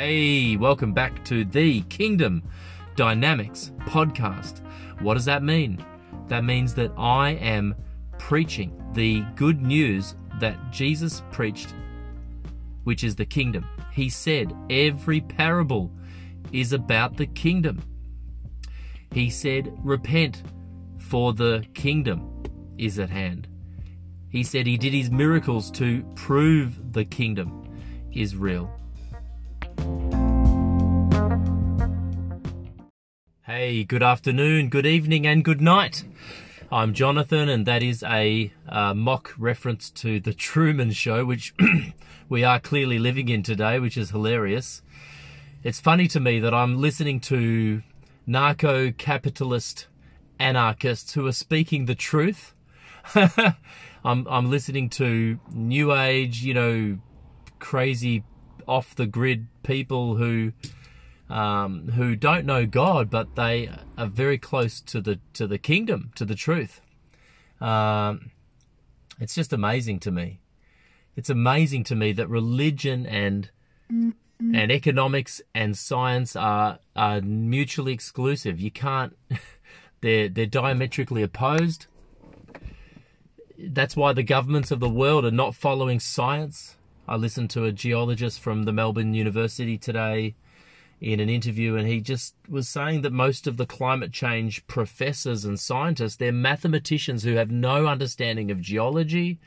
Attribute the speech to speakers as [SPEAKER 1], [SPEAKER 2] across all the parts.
[SPEAKER 1] Hey, welcome back to the Kingdom Dynamics podcast. What does that mean? That means that I am preaching the good news that Jesus preached, which is the kingdom. He said every parable is about the kingdom. He said, Repent, for the kingdom is at hand. He said he did his miracles to prove the kingdom is real. Hey, good afternoon, good evening, and good night. I'm Jonathan, and that is a uh, mock reference to The Truman Show, which we are clearly living in today, which is hilarious. It's funny to me that I'm listening to narco capitalist anarchists who are speaking the truth. I'm, I'm listening to new age, you know, crazy off the grid people who um, who don't know God, but they are very close to the to the kingdom, to the truth. Um, it's just amazing to me. It's amazing to me that religion and and economics and science are are mutually exclusive. You can't. They're they're diametrically opposed. That's why the governments of the world are not following science. I listened to a geologist from the Melbourne University today in an interview, and he just was saying that most of the climate change professors and scientists, they're mathematicians who have no understanding of geology.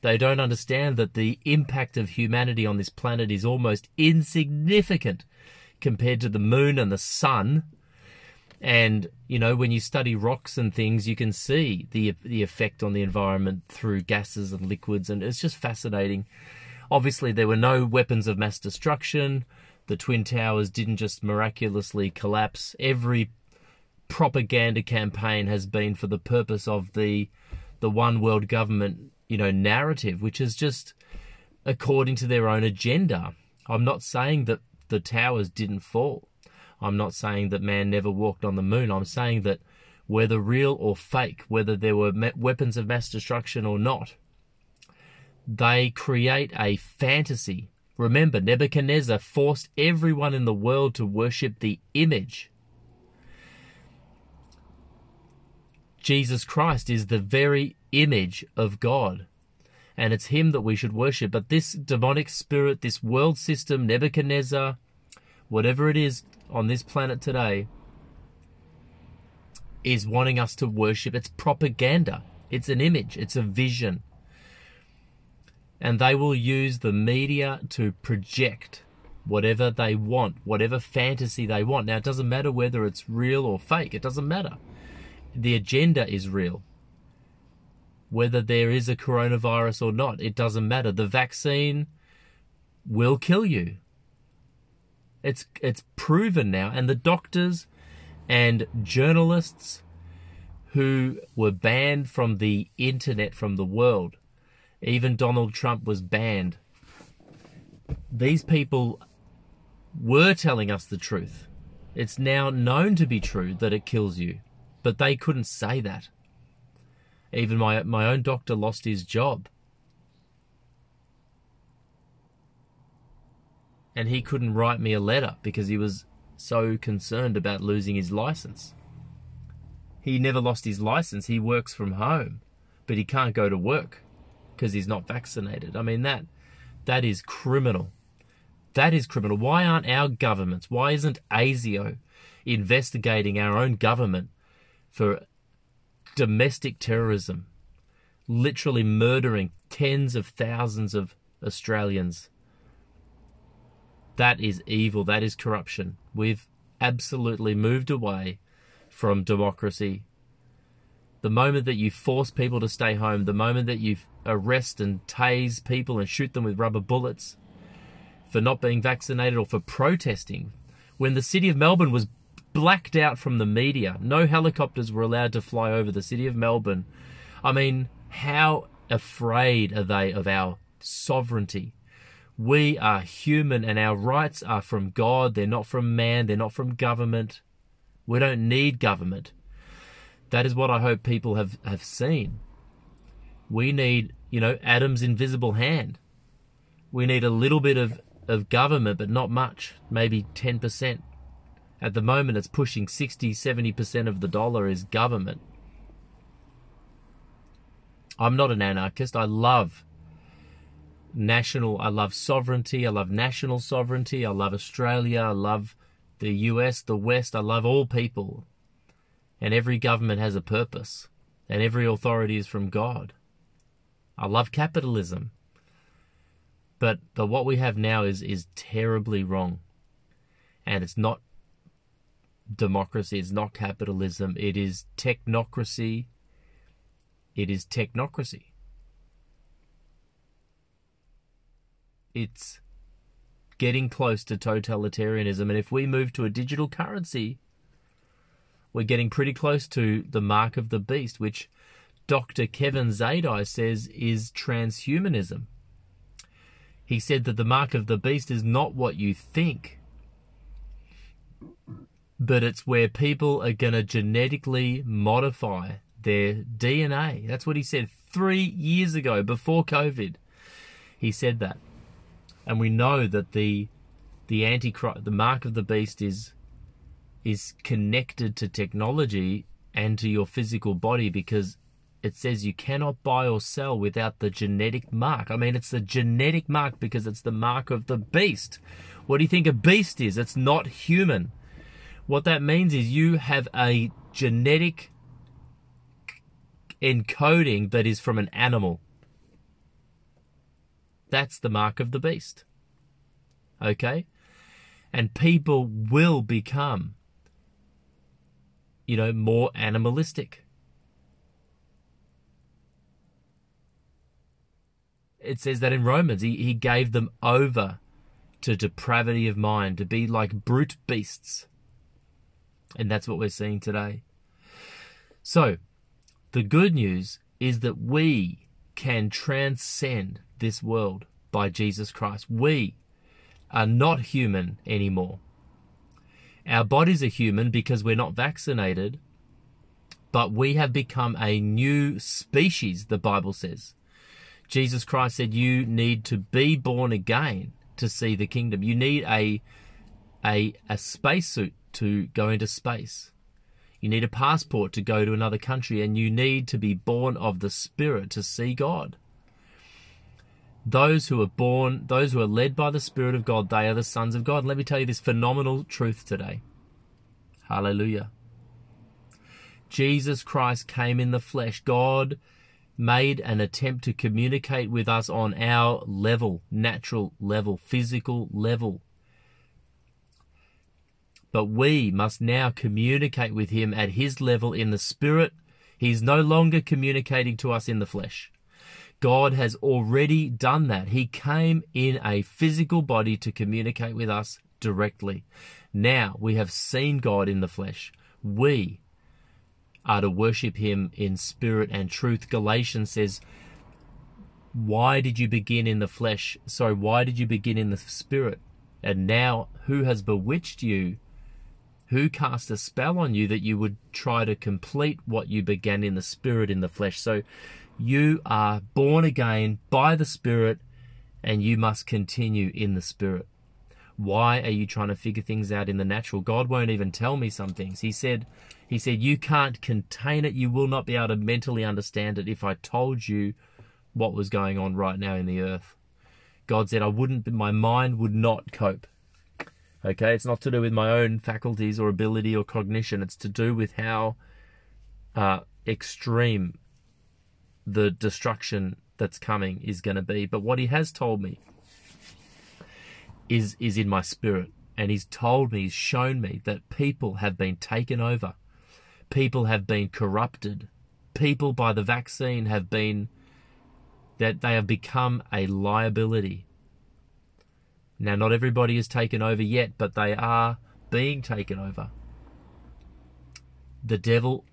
[SPEAKER 1] They don't understand that the impact of humanity on this planet is almost insignificant compared to the moon and the sun. And you know, when you study rocks and things, you can see the the effect on the environment through gases and liquids, and it's just fascinating. Obviously, there were no weapons of mass destruction the Twin Towers didn't just miraculously collapse. Every propaganda campaign has been for the purpose of the the one world government, you know, narrative, which is just according to their own agenda. I'm not saying that the towers didn't fall. I'm not saying that man never walked on the moon. I'm saying that whether real or fake, whether there were weapons of mass destruction or not, they create a fantasy Remember, Nebuchadnezzar forced everyone in the world to worship the image. Jesus Christ is the very image of God. And it's him that we should worship. But this demonic spirit, this world system, Nebuchadnezzar, whatever it is on this planet today, is wanting us to worship. It's propaganda. It's an image. It's a vision and they will use the media to project whatever they want, whatever fantasy they want. Now, it doesn't matter whether it's real or fake, it doesn't matter. The agenda is real. Whether there is a coronavirus or not, it doesn't matter. The vaccine will kill you. It's it's proven now, and the doctors and journalists who were banned from the internet from the world even Donald Trump was banned. These people were telling us the truth. It's now known to be true that it kills you, but they couldn't say that. Even my my own doctor lost his job. And he couldn't write me a letter because he was so concerned about losing his license. He never lost his license. He works from home, but he can't go to work because he's not vaccinated. I mean that that is criminal. That is criminal. Why aren't our governments? Why isn't ASIO investigating our own government for domestic terrorism, literally murdering tens of thousands of Australians? That is evil. That is corruption. We've absolutely moved away from democracy the moment that you force people to stay home, the moment that you arrest and tase people and shoot them with rubber bullets for not being vaccinated or for protesting, when the city of Melbourne was blacked out from the media, no helicopters were allowed to fly over the city of Melbourne. I mean, how afraid are they of our sovereignty? We are human and our rights are from God. They're not from man. They're not from government. We don't need government. That is what I hope people have, have seen. We need, you know, Adam's invisible hand. We need a little bit of of government, but not much, maybe 10%. At the moment, it's pushing 60, 70% of the dollar is government. I'm not an anarchist. I love national, I love sovereignty. I love national sovereignty. I love Australia. I love the US, the West. I love all people. And every government has a purpose. And every authority is from God. I love capitalism. But but what we have now is is terribly wrong. And it's not democracy, it's not capitalism, it is technocracy. It is technocracy. It's getting close to totalitarianism and if we move to a digital currency, we're getting pretty close to the mark of the beast, which Dr. Kevin Zadai says is transhumanism. He said that the mark of the beast is not what you think, but it's where people are going to genetically modify their DNA. That's what he said three years ago, before COVID. He said that. And we know that the the antichrist the mark of the beast is is connected to technology and to your physical body because it says you cannot buy or sell without the genetic mark. I mean, it's the genetic mark because it's the mark of the beast. What do you think a beast is? It's not human. What that means is you have a genetic encoding that is from an animal. That's the mark of the beast. Okay? And people will become, you know, more animalistic it says that in Romans, he, he gave them over to depravity of mind, to be like brute beasts. And that's what we're seeing today. So, the good news is that we can transcend this world by Jesus Christ. We are not human anymore. Our bodies are human because we're not vaccinated, but we have become a new species, the Bible says. Jesus Christ said you need to be born again to see the kingdom. You need a a a spacesuit to go into space. You need a passport to go to another country and you need to be born of the spirit to see God. Those who are born, those who are led by the spirit of God, they are the sons of God. Let me tell you this phenomenal truth today. Hallelujah. Jesus Christ came in the flesh. God made an attempt to communicate with us on our level, natural level, physical level. But we must now communicate with him at his level in the spirit. He's no longer communicating to us in the flesh. God has already done that. He came in a physical body to communicate with us directly. Now we have seen God in the flesh. We are to worship him in spirit and truth. Galatians says, Why did you begin in the flesh? Sorry, why did you begin in the spirit? And now, who has bewitched you? Who cast a spell on you that you would try to complete what you began in the spirit in the flesh? So, you are born again by the spirit, and you must continue in the spirit. Why are you trying to figure things out in the natural? God won't even tell me some things. He said, he said, You can't contain it. You will not be able to mentally understand it if I told you what was going on right now in the earth. God said, I wouldn't, my mind would not cope. Okay, it's not to do with my own faculties or ability or cognition. It's to do with how uh, extreme the destruction that's coming is going to be. But what he has told me is is in my spirit, and he's told me, he's shown me that people have been taken over people have been corrupted. People by the vaccine have been, that they have become a liability. Now, not everybody is taken over yet, but they are being taken over. The devil,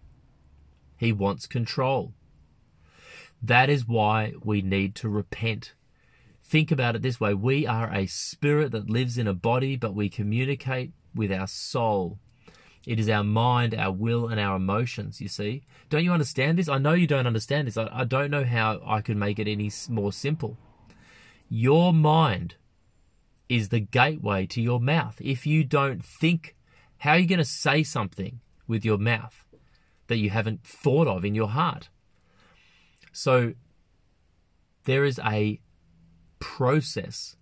[SPEAKER 1] he wants control. That is why we need to repent. Think about it this way we are a spirit that lives in a body, but we communicate with our soul. It is our mind, our will, and our emotions, you see. Don't you understand this? I know you don't understand this. I, I don't know how I could make it any more simple. Your mind is the gateway to your mouth. If you don't think, how are you going to say something with your mouth that you haven't thought of in your heart? So there is a process.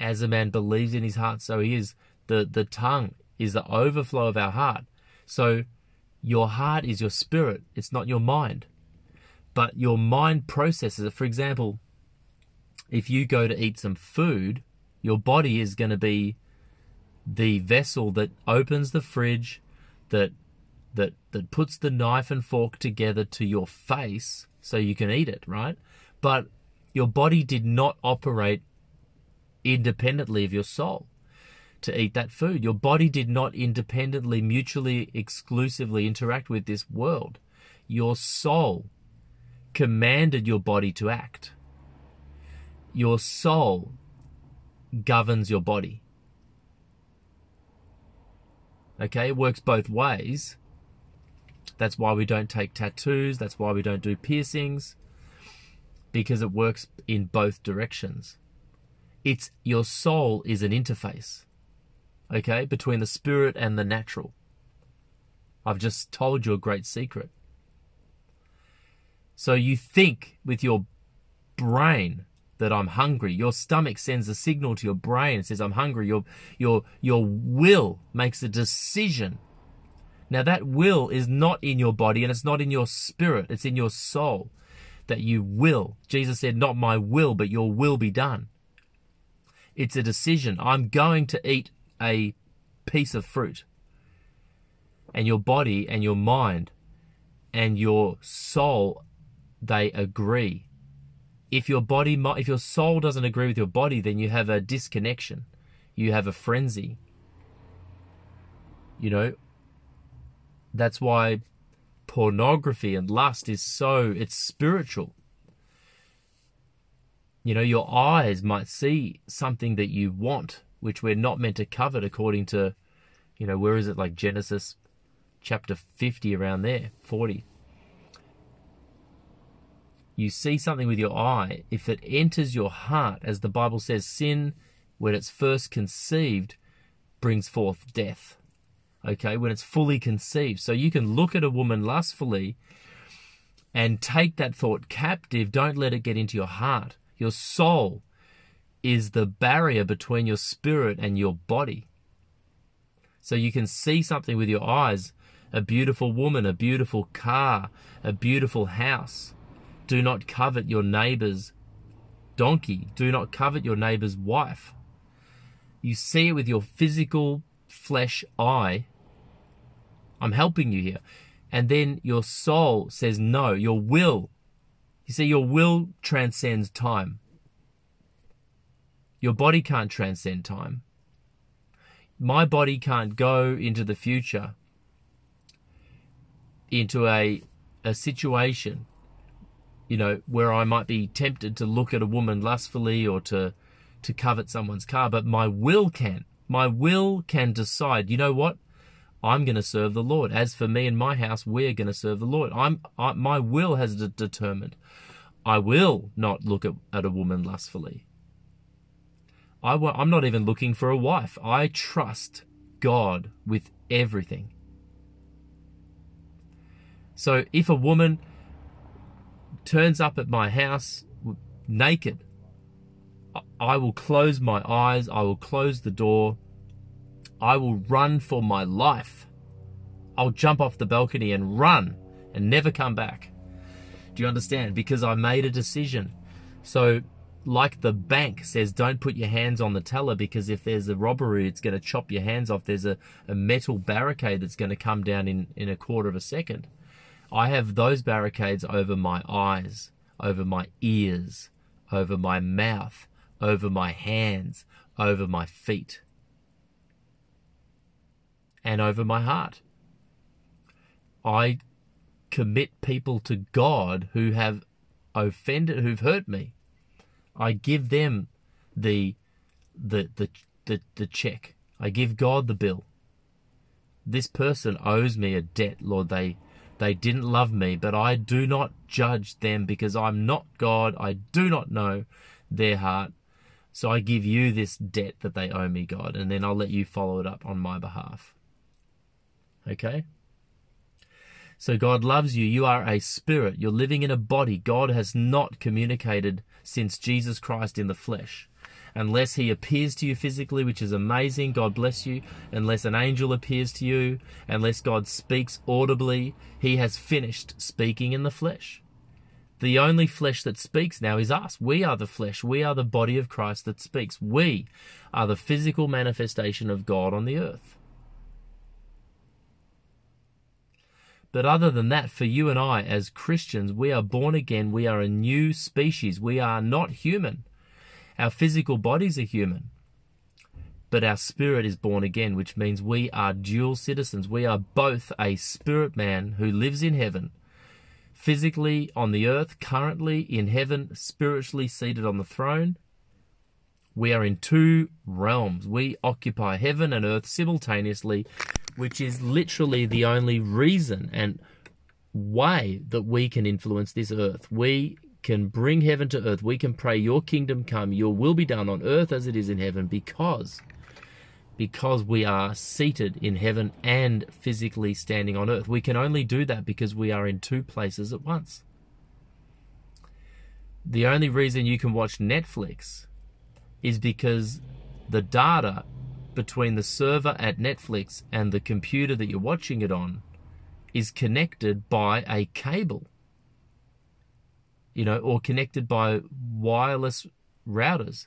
[SPEAKER 1] As a man believes in his heart, so he is. The, the tongue is the overflow of our heart. So your heart is your spirit, it's not your mind. But your mind processes it. For example, if you go to eat some food, your body is going to be the vessel that opens the fridge, that that that puts the knife and fork together to your face so you can eat it, right? But your body did not operate independently of your soul to eat that food. Your body did not independently, mutually, exclusively interact with this world. Your soul commanded your body to act. Your soul governs your body. Okay, it works both ways. That's why we don't take tattoos. That's why we don't do piercings. Because it works in both directions. It's your soul is an interface. Okay, between the spirit and the natural. I've just told you a great secret. So you think with your brain that I'm hungry. Your stomach sends a signal to your brain and says I'm hungry. Your your your will makes a decision now, that will is not in your body and it's not in your spirit, it's in your soul that you will. Jesus said, Not my will, but your will be done. It's a decision. I'm going to eat a piece of fruit. And your body and your mind and your soul, they agree. If your body, if your soul doesn't agree with your body, then you have a disconnection. You have a frenzy. You know, that's why pornography and lust is so, it's spiritual. You know, your eyes might see something that you want, which we're not meant to covet according to, you know, where is it like Genesis chapter 50 around there, 40. You see something with your eye, if it enters your heart, as the Bible says, sin, when it's first conceived, brings forth death okay, when it's fully conceived. So you can look at a woman lustfully and take that thought captive. Don't let it get into your heart. Your soul is the barrier between your spirit and your body. So you can see something with your eyes a beautiful woman, a beautiful car, a beautiful house. Do not covet your neighbor's donkey. Do not covet your neighbor's wife. You see it with your physical flesh eye, I'm helping you here. And then your soul says no, your will. You see, your will transcends time. Your body can't transcend time. My body can't go into the future, into a, a situation, you know, where I might be tempted to look at a woman lustfully or to, to covet someone's car, but my will can. My will can decide, you know what? I'm going to serve the Lord. As for me and my house, we're going to serve the Lord. I'm, I, my will has de- determined. I will not look at, at a woman lustfully. I'm not even looking for a wife. I trust God with everything. So if a woman turns up at my house naked, I will close my eyes, I will close the door, I will run for my life. I'll jump off the balcony and run and never come back. Do you understand? Because I made a decision. So, like the bank says, don't put your hands on the teller because if there's a robbery, it's going to chop your hands off. There's a, a metal barricade that's going to come down in, in a quarter of a second. I have those barricades over my eyes, over my ears, over my mouth, over my hands, over my feet and over my heart. I commit people to God who have offended, who've hurt me. I give them the the the the, the check. I give God the bill. This person owes me a debt, Lord. They they didn't love me, but I do not judge them because I'm not God. I do not know. their heart. So I give you this debt that they owe me, God, and then I'll let you follow it up on my behalf. Okay? So God loves you. You are a spirit. You're living in a body. God has not communicated since Jesus Christ in the flesh. Unless he appears to you physically, which is amazing, God bless you. Unless an angel appears to you, unless God speaks audibly, he has finished speaking in the flesh. The only flesh that speaks now is us. We are the flesh. We are the body of Christ that speaks. We are the physical manifestation of God on the earth. But other than that, for you and I as Christians, we are born again. We are a new species. We are not human. Our physical bodies are human. But our spirit is born again, which means we are dual citizens. We are both a spirit man who lives in heaven physically on the earth, currently in heaven, spiritually seated on the throne. We are in two realms. We occupy heaven and earth simultaneously, which is literally the only reason and way that we can influence this earth. We can bring heaven to earth. We can pray, Your kingdom come, Your will be done on earth as it is in heaven, because because we are seated in heaven and physically standing on earth. We can only do that because we are in two places at once. The only reason you can watch Netflix is because the data between the server at Netflix and the computer that you're watching it on is connected by a cable. You know, or connected by wireless routers.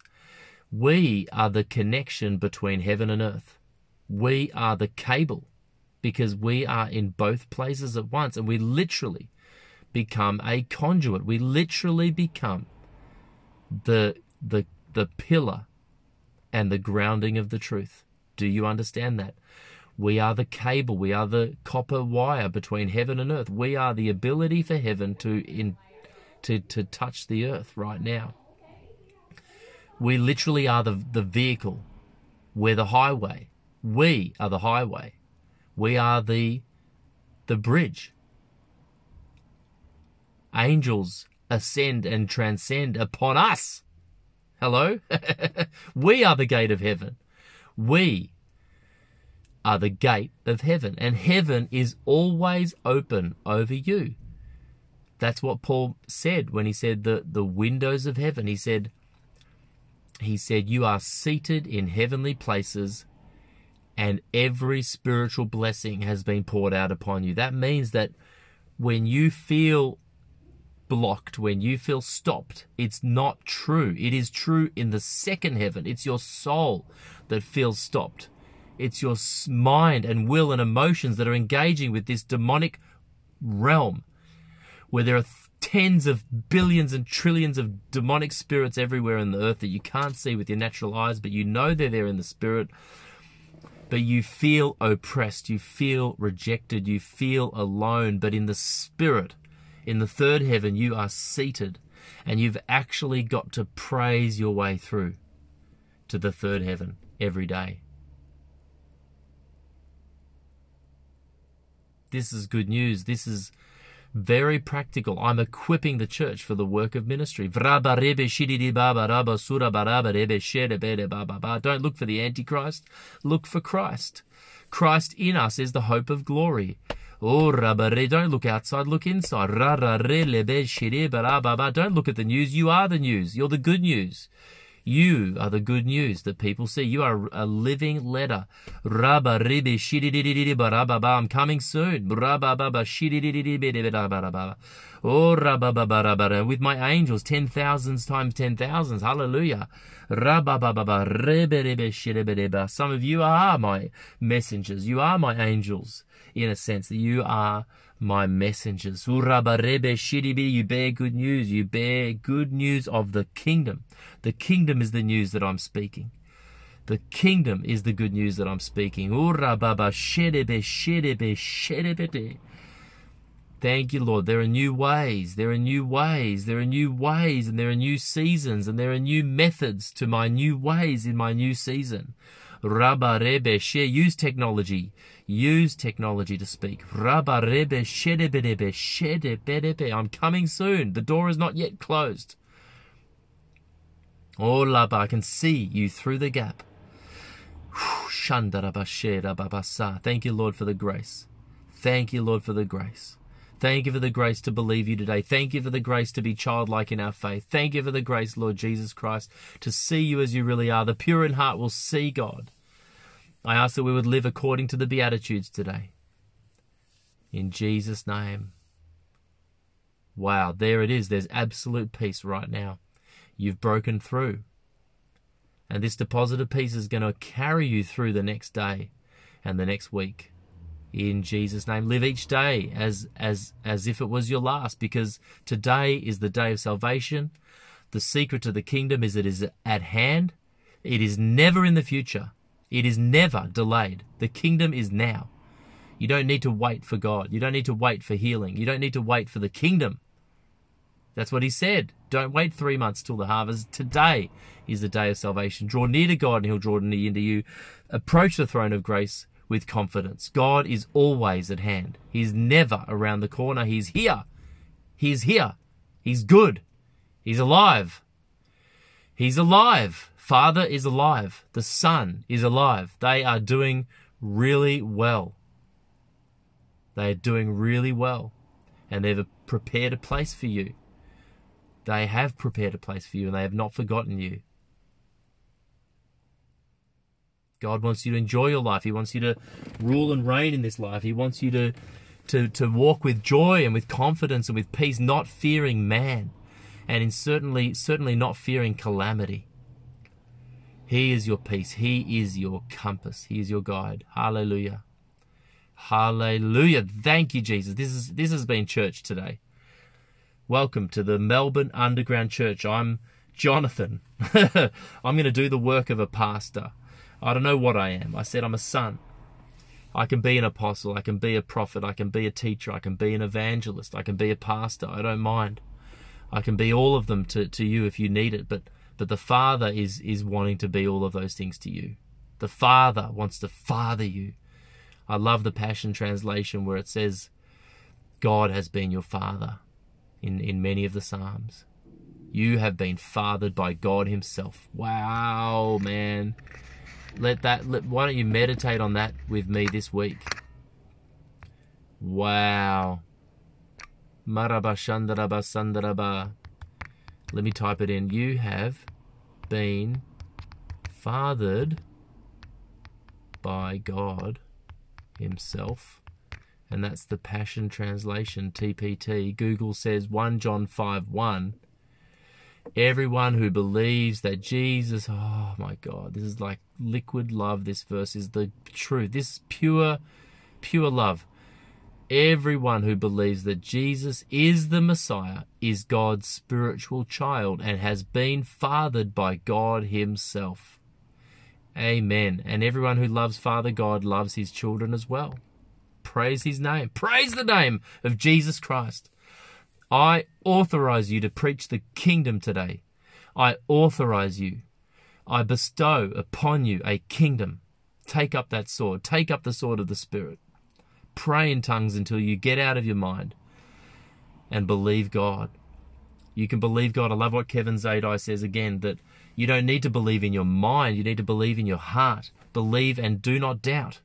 [SPEAKER 1] We are the connection between heaven and earth. We are the cable because we are in both places at once and we literally become a conduit. We literally become the the the pillar and the grounding of the truth. Do you understand that? We are the cable, we are the copper wire between heaven and earth. We are the ability for heaven to in to, to touch the earth right now. We literally are the, the vehicle. We're the highway. We are the highway. We are the, the bridge. Angels ascend and transcend upon us. Hello? we are the gate of heaven. We are the gate of heaven, and heaven is always open over you. That's what Paul said when he said the, the windows of heaven. He said, he said, You are seated in heavenly places, and every spiritual blessing has been poured out upon you. That means that when you feel blocked, when you feel stopped, it's not true. It is true in the second heaven. It's your soul that feels stopped. It's your mind and will and emotions that are engaging with this demonic realm where there are tens of billions and trillions of demonic spirits everywhere in the earth that you can't see with your natural eyes, but you know they're there in the spirit. But you feel oppressed, you feel rejected, you feel alone. But in the spirit, in the third heaven, you are seated and you've actually got to praise your way through to the third heaven every day. This is good news. This is very practical. I'm equipping the church for the work of ministry. Don't look for the Antichrist, look for Christ. Christ in us is the hope of glory. Oh, eh, don't look outside, look inside. Ra rabe shrib. Don't look at the news, you are the news. You're the good news. You are the good news that people see. You are a living letter. Raba ribi shidi di ba ba ba I'm coming soon. Rabba baba shidi Oh, rabba baba rabba with my angels, ten thousands times ten thousands. Hallelujah. Rabba baba ribi ribi shidi Some of you are my messengers. You are my angels, in a sense that you are my messengers. You bear good news. You bear good news of the kingdom. The kingdom is the news that I'm speaking. The kingdom is the good news that I'm speaking. Thank you, Lord. There are new ways. There are new ways. There are new ways and there are new seasons and there are new methods to my new ways in my new season. Rabba Rebe She, use technology. Use technology to speak. Rabba Rebe Shedebedebe Shedebedebe. I'm coming soon. The door is not yet closed. Oh, Laba, I can see you through the gap. Thank you, Lord, for the grace. Thank you, Lord, for the grace. Thank you for the grace to believe you today. Thank you for the grace to be childlike in our faith. Thank you for the grace, Lord Jesus Christ, to see you as you really are. The pure in heart will see God. I ask that we would live according to the Beatitudes today. In Jesus' name. Wow, there it is. There's absolute peace right now. You've broken through. And this deposit of peace is going to carry you through the next day and the next week. In Jesus' name, live each day as as as if it was your last, because today is the day of salvation. The secret to the kingdom is it is at hand. It is never in the future. It is never delayed. The kingdom is now. You don't need to wait for God. You don't need to wait for healing. You don't need to wait for the kingdom. That's what he said. Don't wait three months till the harvest. Today is the day of salvation. Draw near to God and he'll draw near to you. Approach the throne of grace with confidence. God is always at hand. He's never around the corner. He's here. He's here. He's good. He's alive. He's alive. Father is alive. The Son is alive. They are doing really well. They are doing really well. And they've prepared a place for you. They have prepared a place for you and they have not forgotten you. God wants you to enjoy your life. He wants you to rule and reign in this life. He wants you to, to, to walk with joy and with confidence and with peace, not fearing man, and in certainly certainly not fearing calamity. He is your peace. He is your compass. He is your guide. Hallelujah. Hallelujah. Thank you, Jesus. This is this has been church today. Welcome to the Melbourne Underground Church. I'm Jonathan. I'm going to do the work of a pastor. I don't know what I am. I said I'm a son. I can be an apostle. I can be a prophet. I can be a teacher. I can be an evangelist. I can be a pastor. I don't mind. I can be all of them to, to you if you need it. But but the Father is is wanting to be all of those things to you. The Father wants to father you. I love the Passion Translation where it says, God has been your Father in, in many of the Psalms. You have been fathered by God Himself. Wow, man. Let that. Let, why don't you meditate on that with me this week? Wow. Maraba shandaraba sandaraba. Let me type it in. You have been fathered by God Himself and that's the Passion Translation TPT. Google says 1 John 5 1. Everyone who believes that Jesus, oh my God, this is like liquid love. This verse is the truth. This is pure, pure love. Everyone who believes that Jesus is the Messiah is God's spiritual child and has been fathered by God Himself. Amen. And everyone who loves Father God loves his children as well. Praise his name. Praise the name of Jesus Christ. I authorize you to preach the kingdom today. I authorize you. I bestow upon you a kingdom. Take up that sword. Take up the sword of the Spirit. Pray in tongues until you get out of your mind and believe God. You can believe God. I love what Kevin Zadai says again that you don't need to believe in your mind, you need to believe in your heart. Believe and do not doubt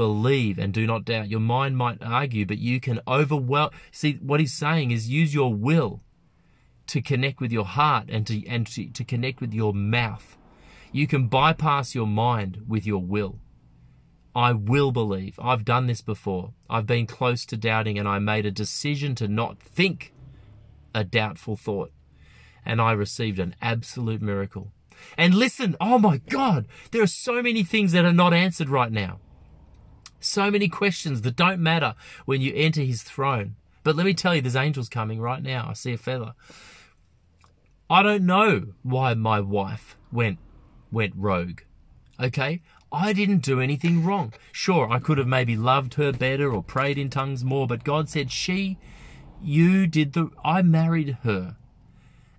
[SPEAKER 1] believe and do not doubt. Your mind might argue, but you can overwhelm. See, what he's saying is use your will to connect with your heart and to and to, to connect with your mouth. You can bypass your mind with your will. I will believe. I've done this before. I've been close to doubting and I made a decision to not think a doubtful thought. And I received an absolute miracle. And listen, oh my God, there are so many things that are not answered right now. So many questions that don't matter when you enter his throne. But let me tell you, there's angels coming right now. I see a feather. I don't know why my wife went went rogue. Okay? I didn't do anything wrong. Sure, I could have maybe loved her better or prayed in tongues more, but God said, She, you did the, I married her.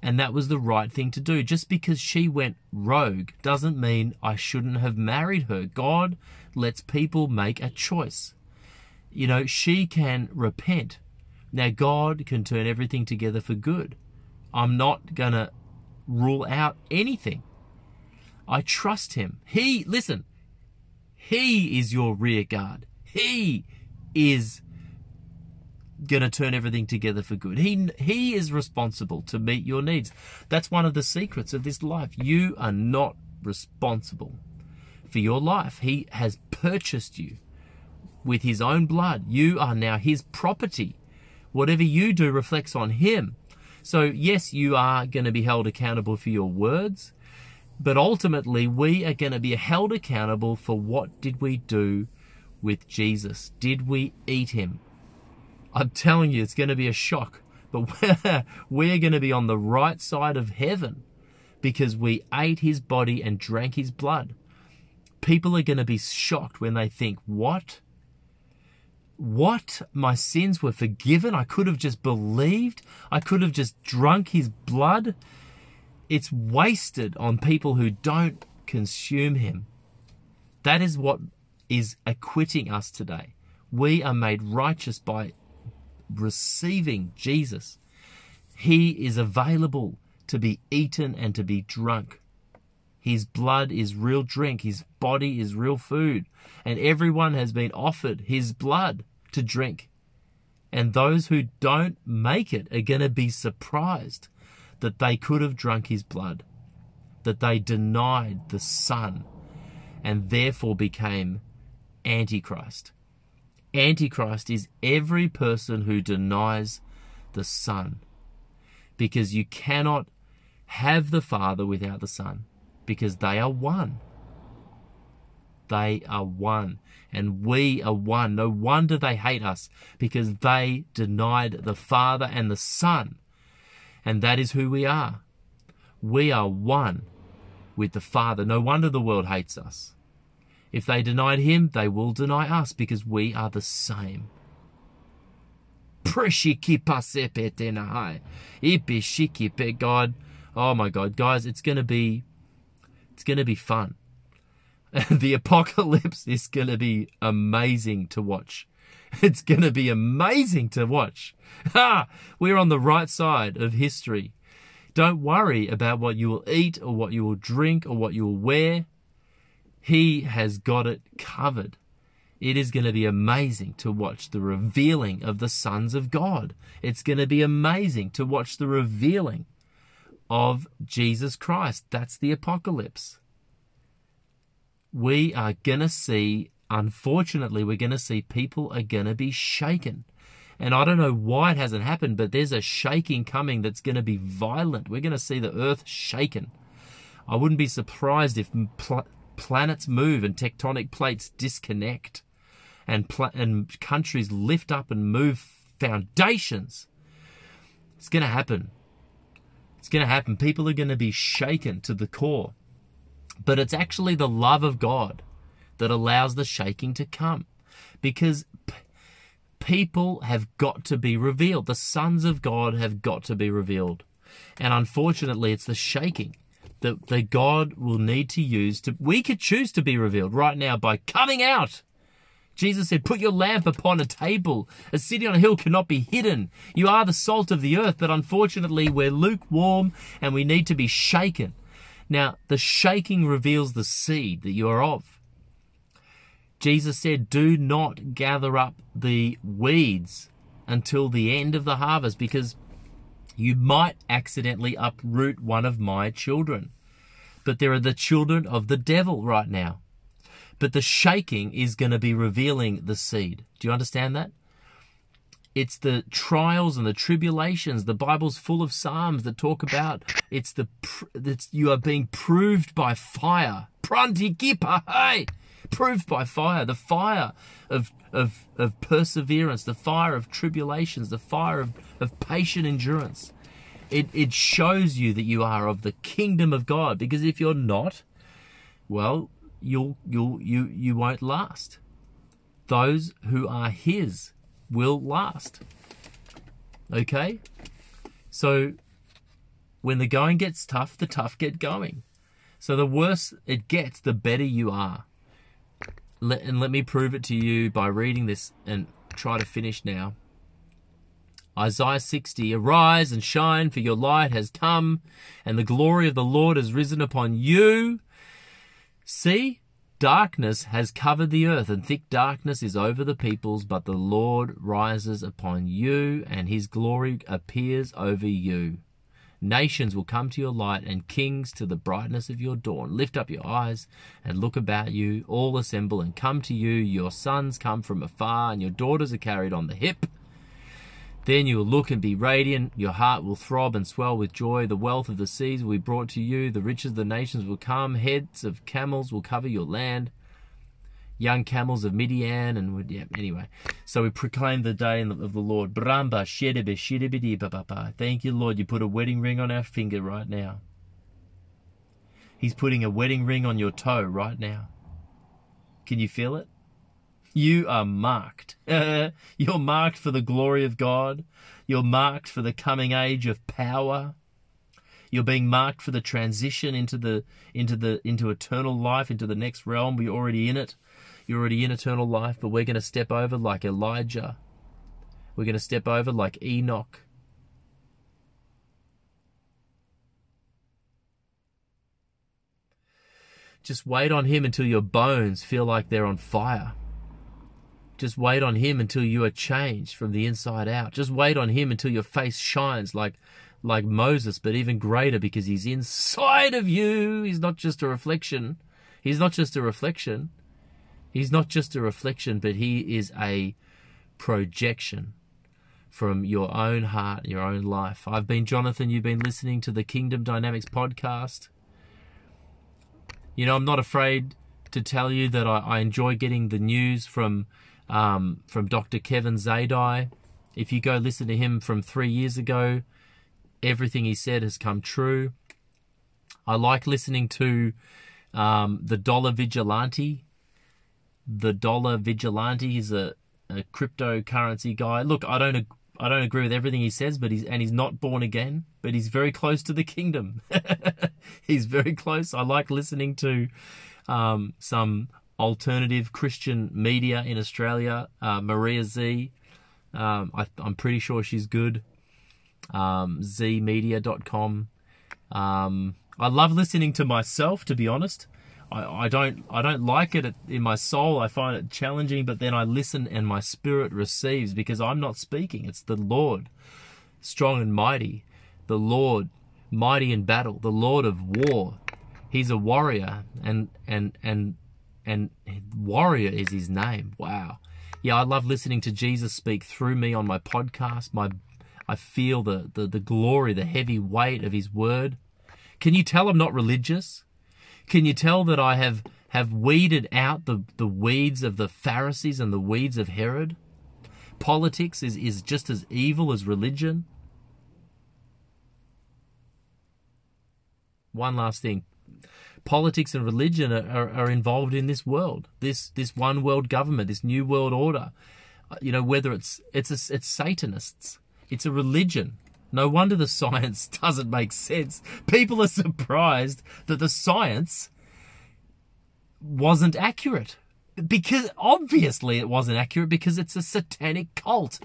[SPEAKER 1] And that was the right thing to do. Just because she went rogue doesn't mean I shouldn't have married her. God lets people make a choice. You know, she can repent. Now, God can turn everything together for good. I'm not going to rule out anything. I trust him. He, listen, he is your rear guard. He is going to turn everything together for good. He he is responsible to meet your needs. That's one of the secrets of this life. You are not responsible for your life. He has purchased you with his own blood. You are now his property. Whatever you do reflects on him. So yes, you are going to be held accountable for your words, but ultimately we are going to be held accountable for what did we do with Jesus? Did we eat him? I'm telling you, it's going to be a shock. But we're, we're going to be on the right side of heaven because we ate his body and drank his blood. People are going to be shocked when they think, What? What? My sins were forgiven? I could have just believed? I could have just drunk his blood? It's wasted on people who don't consume him. That is what is acquitting us today. We are made righteous by receiving Jesus. He is available to be eaten and to be drunk. His blood is real drink, his body is real food, and everyone has been offered his blood to drink. And those who don't make it are going to be surprised that they could have drunk his blood, that they denied the Son, and therefore became Antichrist. Antichrist is every person who denies the Son. Because you cannot have the Father without the Son, because they are one. They are one. And we are one. No wonder they hate us, because they denied the Father and the Son. And that is who we are. We are one with the Father. No wonder the world hates us. If they denied him, they will deny us because we are the same. God. Oh my God, guys, it's gonna be, it's gonna be fun. the apocalypse is gonna be amazing to watch. It's gonna be amazing to watch. Ha! We're on the right side of history. Don't worry about what you will eat or what you will drink or what you will wear. He has got it covered. It is going to be amazing to watch the revealing of the sons of God. It's going to be amazing to watch the revealing of Jesus Christ. That's the apocalypse. We are going to see, unfortunately, we're going to see people are going to be shaken. And I don't know why it hasn't happened, but there's a shaking coming that's going to be violent. We're going to see the earth shaken. I wouldn't be surprised if pl- planets move and tectonic plates disconnect and, pl- and countries lift up and move foundations. It's going to happen. It's going to happen. People are going to be shaken to the core. But it's actually the love of God that allows the shaking to come because p- people have got to be revealed. The sons of God have got to be revealed. And unfortunately, it's the shaking that, that God will need to use to, we could choose to be revealed right now by coming out. Jesus said, put your lamp upon a table. A city on a hill cannot be hidden. You are the salt of the earth, but unfortunately we're lukewarm and we need to be shaken. Now, the shaking reveals the seed that you are of. Jesus said, do not gather up the weeds until the end of the harvest because you might accidentally uproot one of my children. But there are the children of the devil right now. But the shaking is going to be revealing the seed. Do you understand that? It's the trials and the tribulations. The Bible's full of psalms that talk about it's the it's, you are being proved by fire. Prantikipa, hey, proved by fire. The fire of of of perseverance, the fire of tribulations, the fire of, of patient endurance. It it shows you that you are of the kingdom of God. Because if you're not, well, you'll you'll you you won't last. Those who are his will last. Okay? So when the going gets tough, the tough get going. So the worse it gets, the better you are. Let, and let me prove it to you by reading this and try to finish now. Isaiah 60 Arise and shine, for your light has come, and the glory of the Lord has risen upon you. See, darkness has covered the earth, and thick darkness is over the peoples, but the Lord rises upon you, and his glory appears over you. Nations will come to your light, and kings to the brightness of your dawn. Lift up your eyes and look about you. All assemble and come to you. Your sons come from afar, and your daughters are carried on the hip. Then you will look and be radiant. Your heart will throb and swell with joy. The wealth of the seas will be brought to you. The riches of the nations will come. Heads of camels will cover your land. Young camels of Midian and would yeah. Anyway, so we proclaim the day of the Lord. Bramba shedebe shedebidi papa. Thank you, Lord. You put a wedding ring on our finger right now. He's putting a wedding ring on your toe right now. Can you feel it? You are marked. You're marked for the glory of God. You're marked for the coming age of power. You're being marked for the transition into the into the into eternal life, into the next realm. We're already in it. You're already in eternal life, but we're going to step over like Elijah. We're going to step over like Enoch. Just wait on him until your bones feel like they're on fire. Just wait on him until you are changed from the inside out. Just wait on him until your face shines like like Moses, but even greater because he's inside of you. He's not just a reflection. He's not just a reflection. He's not just a reflection, but he is a projection from your own heart, your own life. I've been Jonathan. You've been listening to the Kingdom Dynamics podcast. You know, I'm not afraid to tell you that I, I enjoy getting the news from um, from Dr. Kevin Zadai. If you go listen to him from three years ago, everything he said has come true. I like listening to um, the Dollar Vigilante. The Dollar Vigilante is a, a cryptocurrency guy. Look, I don't I don't agree with everything he says, but he's and he's not born again, but he's very close to the kingdom. he's very close. I like listening to um, some alternative Christian media in Australia. Uh, Maria Zeee, um, I, am pretty sure she's good. Um, zeeemedia.com. Um, I love listening to myself, to be honest. I, I don't I don't like it in my soul. I find it challenging, but then I listen and my spirit receives because I'm not speaking. It's the Lord, strong and mighty, the Lord, mighty in battle, the Lord of war. He's a warrior, and and and and warrior is his name. Wow. Yeah, I love listening to Jesus speak through me on my podcast. My I feel the, the, the glory, the heavy weight of his word. Can you tell I'm not religious? Can you tell that I have, have weeded out the, the weeds of the Pharisees and the weeds of Herod? Politics is, is just as evil as religion. One last thing politics and religion are, are, are, involved in this world, this this one world government, this new world order. Uh, you know, whether it's it's a, it's Satanists, it's a religion. No wonder the science doesn't make sense. People are surprised that the science wasn't accurate. Because obviously it wasn't accurate because it's a satanic cult.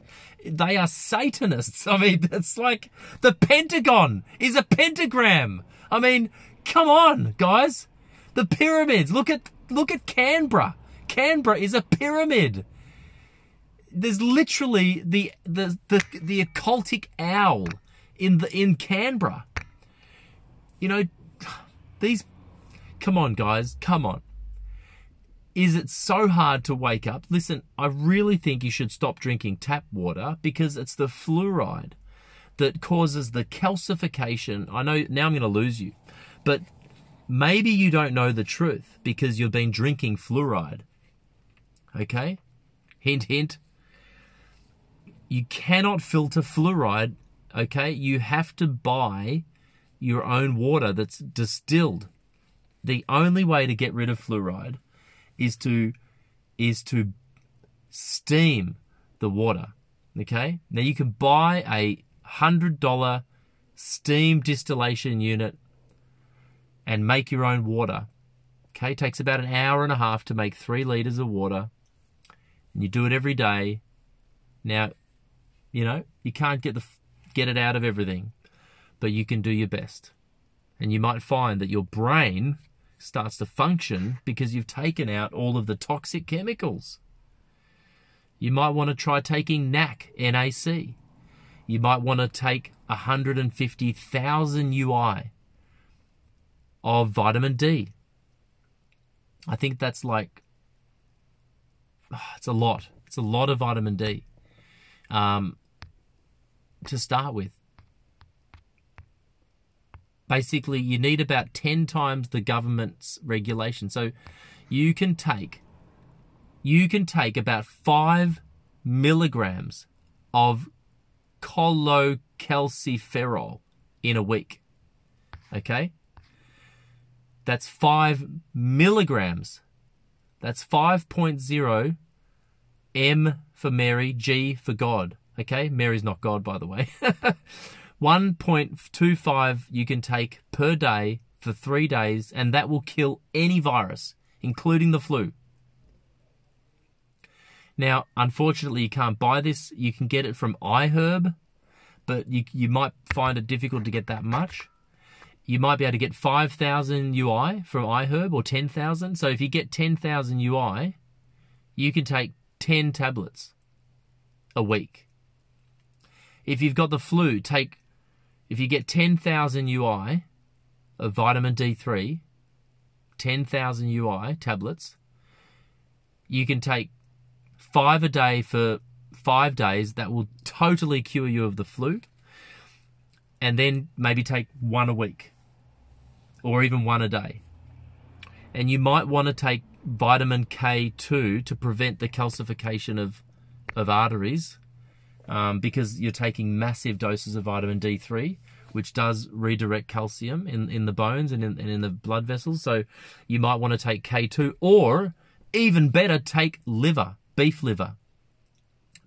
[SPEAKER 1] They are Satanists. I mean, it's like the Pentagon is a pentagram. I mean, Come on, guys. The pyramids. Look at look at Canberra. Canberra is a pyramid. There's literally the the the, the occultic owl in the in Canberra. You know, these come on guys, come on. Is it so hard to wake up? Listen, I really think you should stop drinking tap water because it's the fluoride that causes the calcification. I know now I'm going to lose you. But maybe you don't know the truth because you've been drinking fluoride. Okay? Hint, hint. You cannot filter fluoride. Okay? You have to buy your own water that's distilled. The only way to get rid of fluoride is to is to steam the water. Okay? Now you can buy a hundred dollar steam distillation unit and make your own water. Okay, it takes about an hour and a half to make three liters of water. And you do it every day. Now, You know, you can't get the get it out of everything, but you can do your best. And you might find that your brain starts to function because you've taken out all of the toxic chemicals. You might want to try taking NAC, NAC. You might want to take 150,000 UI of vitamin D. I think that's like, it's a lot. It's a lot of vitamin D um, to start with. Basically, you need about 10 times the government's regulation. So you can take you can take about 5 milligrams of cholecalciferol in a week. Okay? That's 5 milligrams. That's 5.0 M for Mary, G for God. Okay? Mary's not God, by the way. 1.25 you can take per day for three days, and that will kill any virus, including the flu. Now, unfortunately, you can't buy this. You can get it from iHerb, but you, you might find it difficult to get that much. You might be able to get 5,000 UI from iHerb or 10,000. So if you get 10,000 UI, you can take 10 tablets a week. If you've got the flu, take, if you get 10,000 UI of vitamin D3, 10,000 UI tablets, you can take five a day for five days. That will totally cure you of the flu. And then maybe take one a week or even one a day. And you might want to take vitamin K2 to prevent the calcification of, of arteries um, because you're taking massive doses of vitamin D3, which does redirect calcium in, in the bones and in, and in the blood vessels. So you might want to take K2 or even better, take liver beef liver.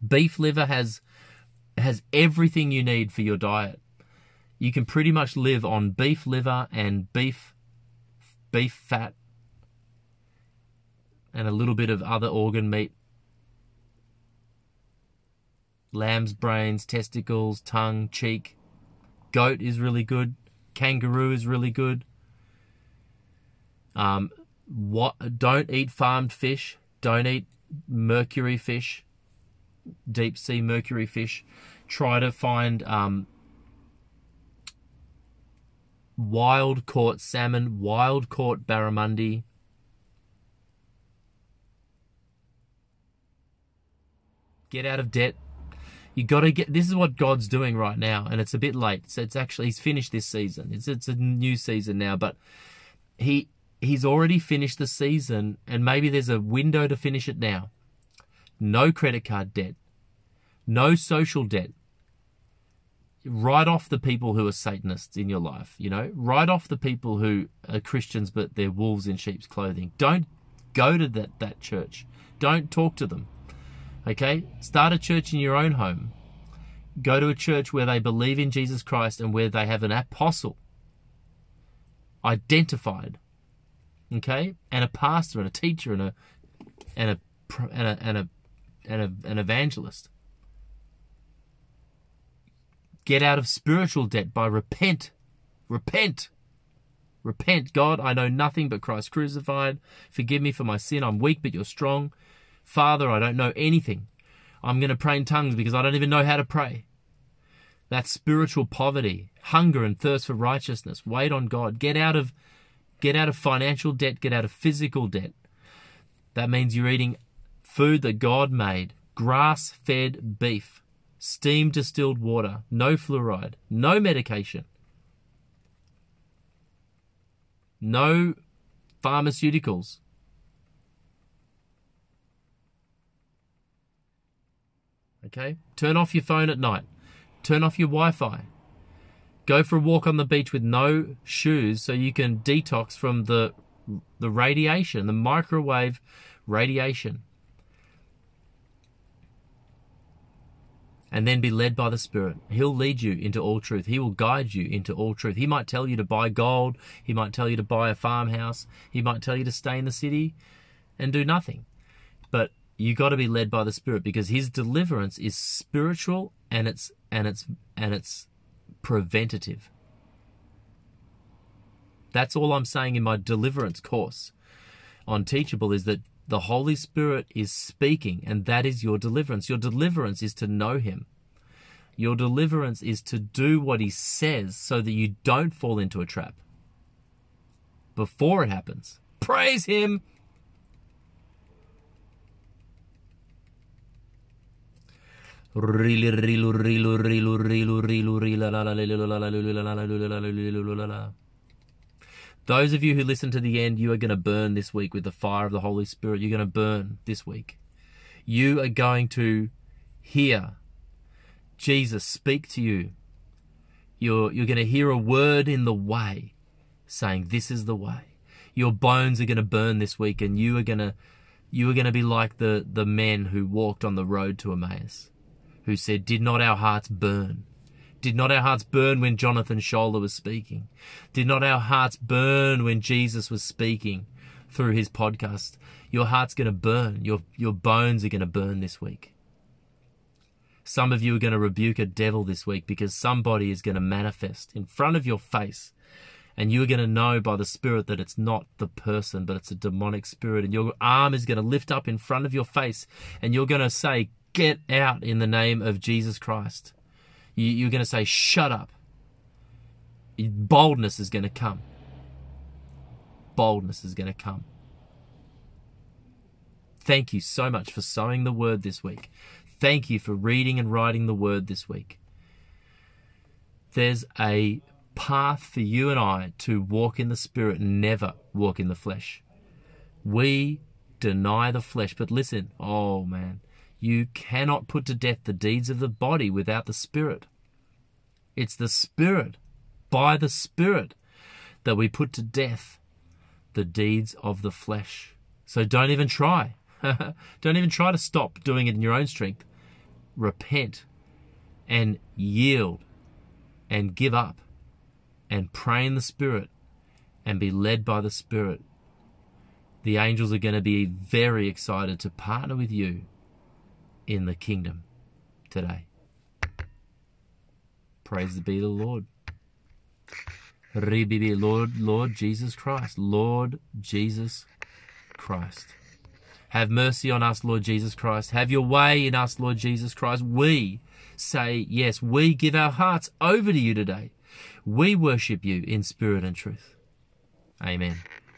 [SPEAKER 1] Beef liver has has everything you need for your diet. You can pretty much live on beef liver and beef beef fat and a little bit of other organ meat. Lamb's brains, testicles, tongue, cheek. Goat is really good. Kangaroo is really good. Um, what? Don't eat farmed fish. Don't eat mercury fish, deep sea mercury fish. Try to find um, wild caught salmon, wild caught barramundi. Get out of debt. You got to get. This is what God's doing right now, and it's a bit late. So it's actually he's finished this season. It's it's a new season now, but he he's already finished the season and maybe there's a window to finish it now. No credit card debt. No social debt. Write off the people who are Satanists in your life, you know? Write off the people who are Christians but they're wolves in sheep's clothing. Don't go to that, that church. Don't talk to them. Okay? Start a church in your own home. Go to a church where they believe in Jesus Christ and where they have an apostle identified okay, and a pastor and a teacher and a and a and a and a and a, an evangelist. Get out of spiritual debt by repent, repent, repent. God, I know nothing but Christ crucified. Forgive me for my sin. I'm weak, but you're strong. Father, I don't know anything. I'm going to pray in tongues because I don't even know how to pray. That's spiritual poverty, hunger and thirst for righteousness. Wait on God. Get out of Get out of financial debt, get out of physical debt. That means you're eating food that God made, grass fed beef, steam distilled water, no fluoride, no medication, no pharmaceuticals. Okay? Turn off your phone at night. Turn off your Wi Fi. Go for a walk on the beach with no shoes so you can detox from the the radiation, the microwave radiation. And then be led by the Spirit. He'll lead you into all truth. He will guide you into all truth. He might tell you to buy gold. He might tell you to buy a farmhouse. He might tell you to stay in the city and do nothing. But you got to be led by the Spirit because His deliverance is spiritual and it's and it's and it's preventative. That's all I'm saying in my deliverance course on Teachable is that the Holy Spirit is speaking, and that is your deliverance. Your deliverance is to know Him. Your deliverance is to do what He says so that you don't fall into a trap before it happens. Praise Him! Those of you who listen to the end, you are going to burn this week with the fire of the Holy Spirit. You're going to burn this week. You are going to hear Jesus speak to you. You're, you're going to hear a word in the way saying, This is the way. Your bones are going to burn this week, and you are going to you are going to be like the, the men who walked on the road to Emmaus, who said, Did not our hearts burn? Did not our hearts burn when Jonathan Scholler was speaking? Did not our hearts burn when Jesus was speaking through his podcast? Your heart's going to burn. Your, your bones are going to burn this week. Some of you are going to rebuke a devil this week because somebody is going to manifest in front of your face. And you're going to know by the Spirit that it's not the person, but it's a demonic spirit. And your arm is going to lift up in front of your face. And you're going to say, Get out in the name of Jesus Christ. You, are going to say, shut up. Boldness is going to come. Boldness is going to come. Thank you so much for sowing the word this week. Thank you for reading and writing the word this week. There's a path for you and I to walk in the spirit never walk in the flesh. We deny the flesh, but listen, oh man, you cannot put to death the deeds of the body without the Spirit. It's the Spirit, by the Spirit, that we put to death the deeds of the flesh. So don't even try. don't even try to stop doing it in your own strength. Repent and yield and give up and pray in the Spirit and be led by the Spirit. The angels are going to be very excited to partner with you in the kingdom today. Praise be the Lord. Lord, Lord Jesus Christ. Lord Jesus Christ. Have mercy on us, Lord Jesus Christ. Have your way in us, Lord Jesus Christ. We say, yes, we give our hearts over to you today. We worship you in spirit and truth. Amen.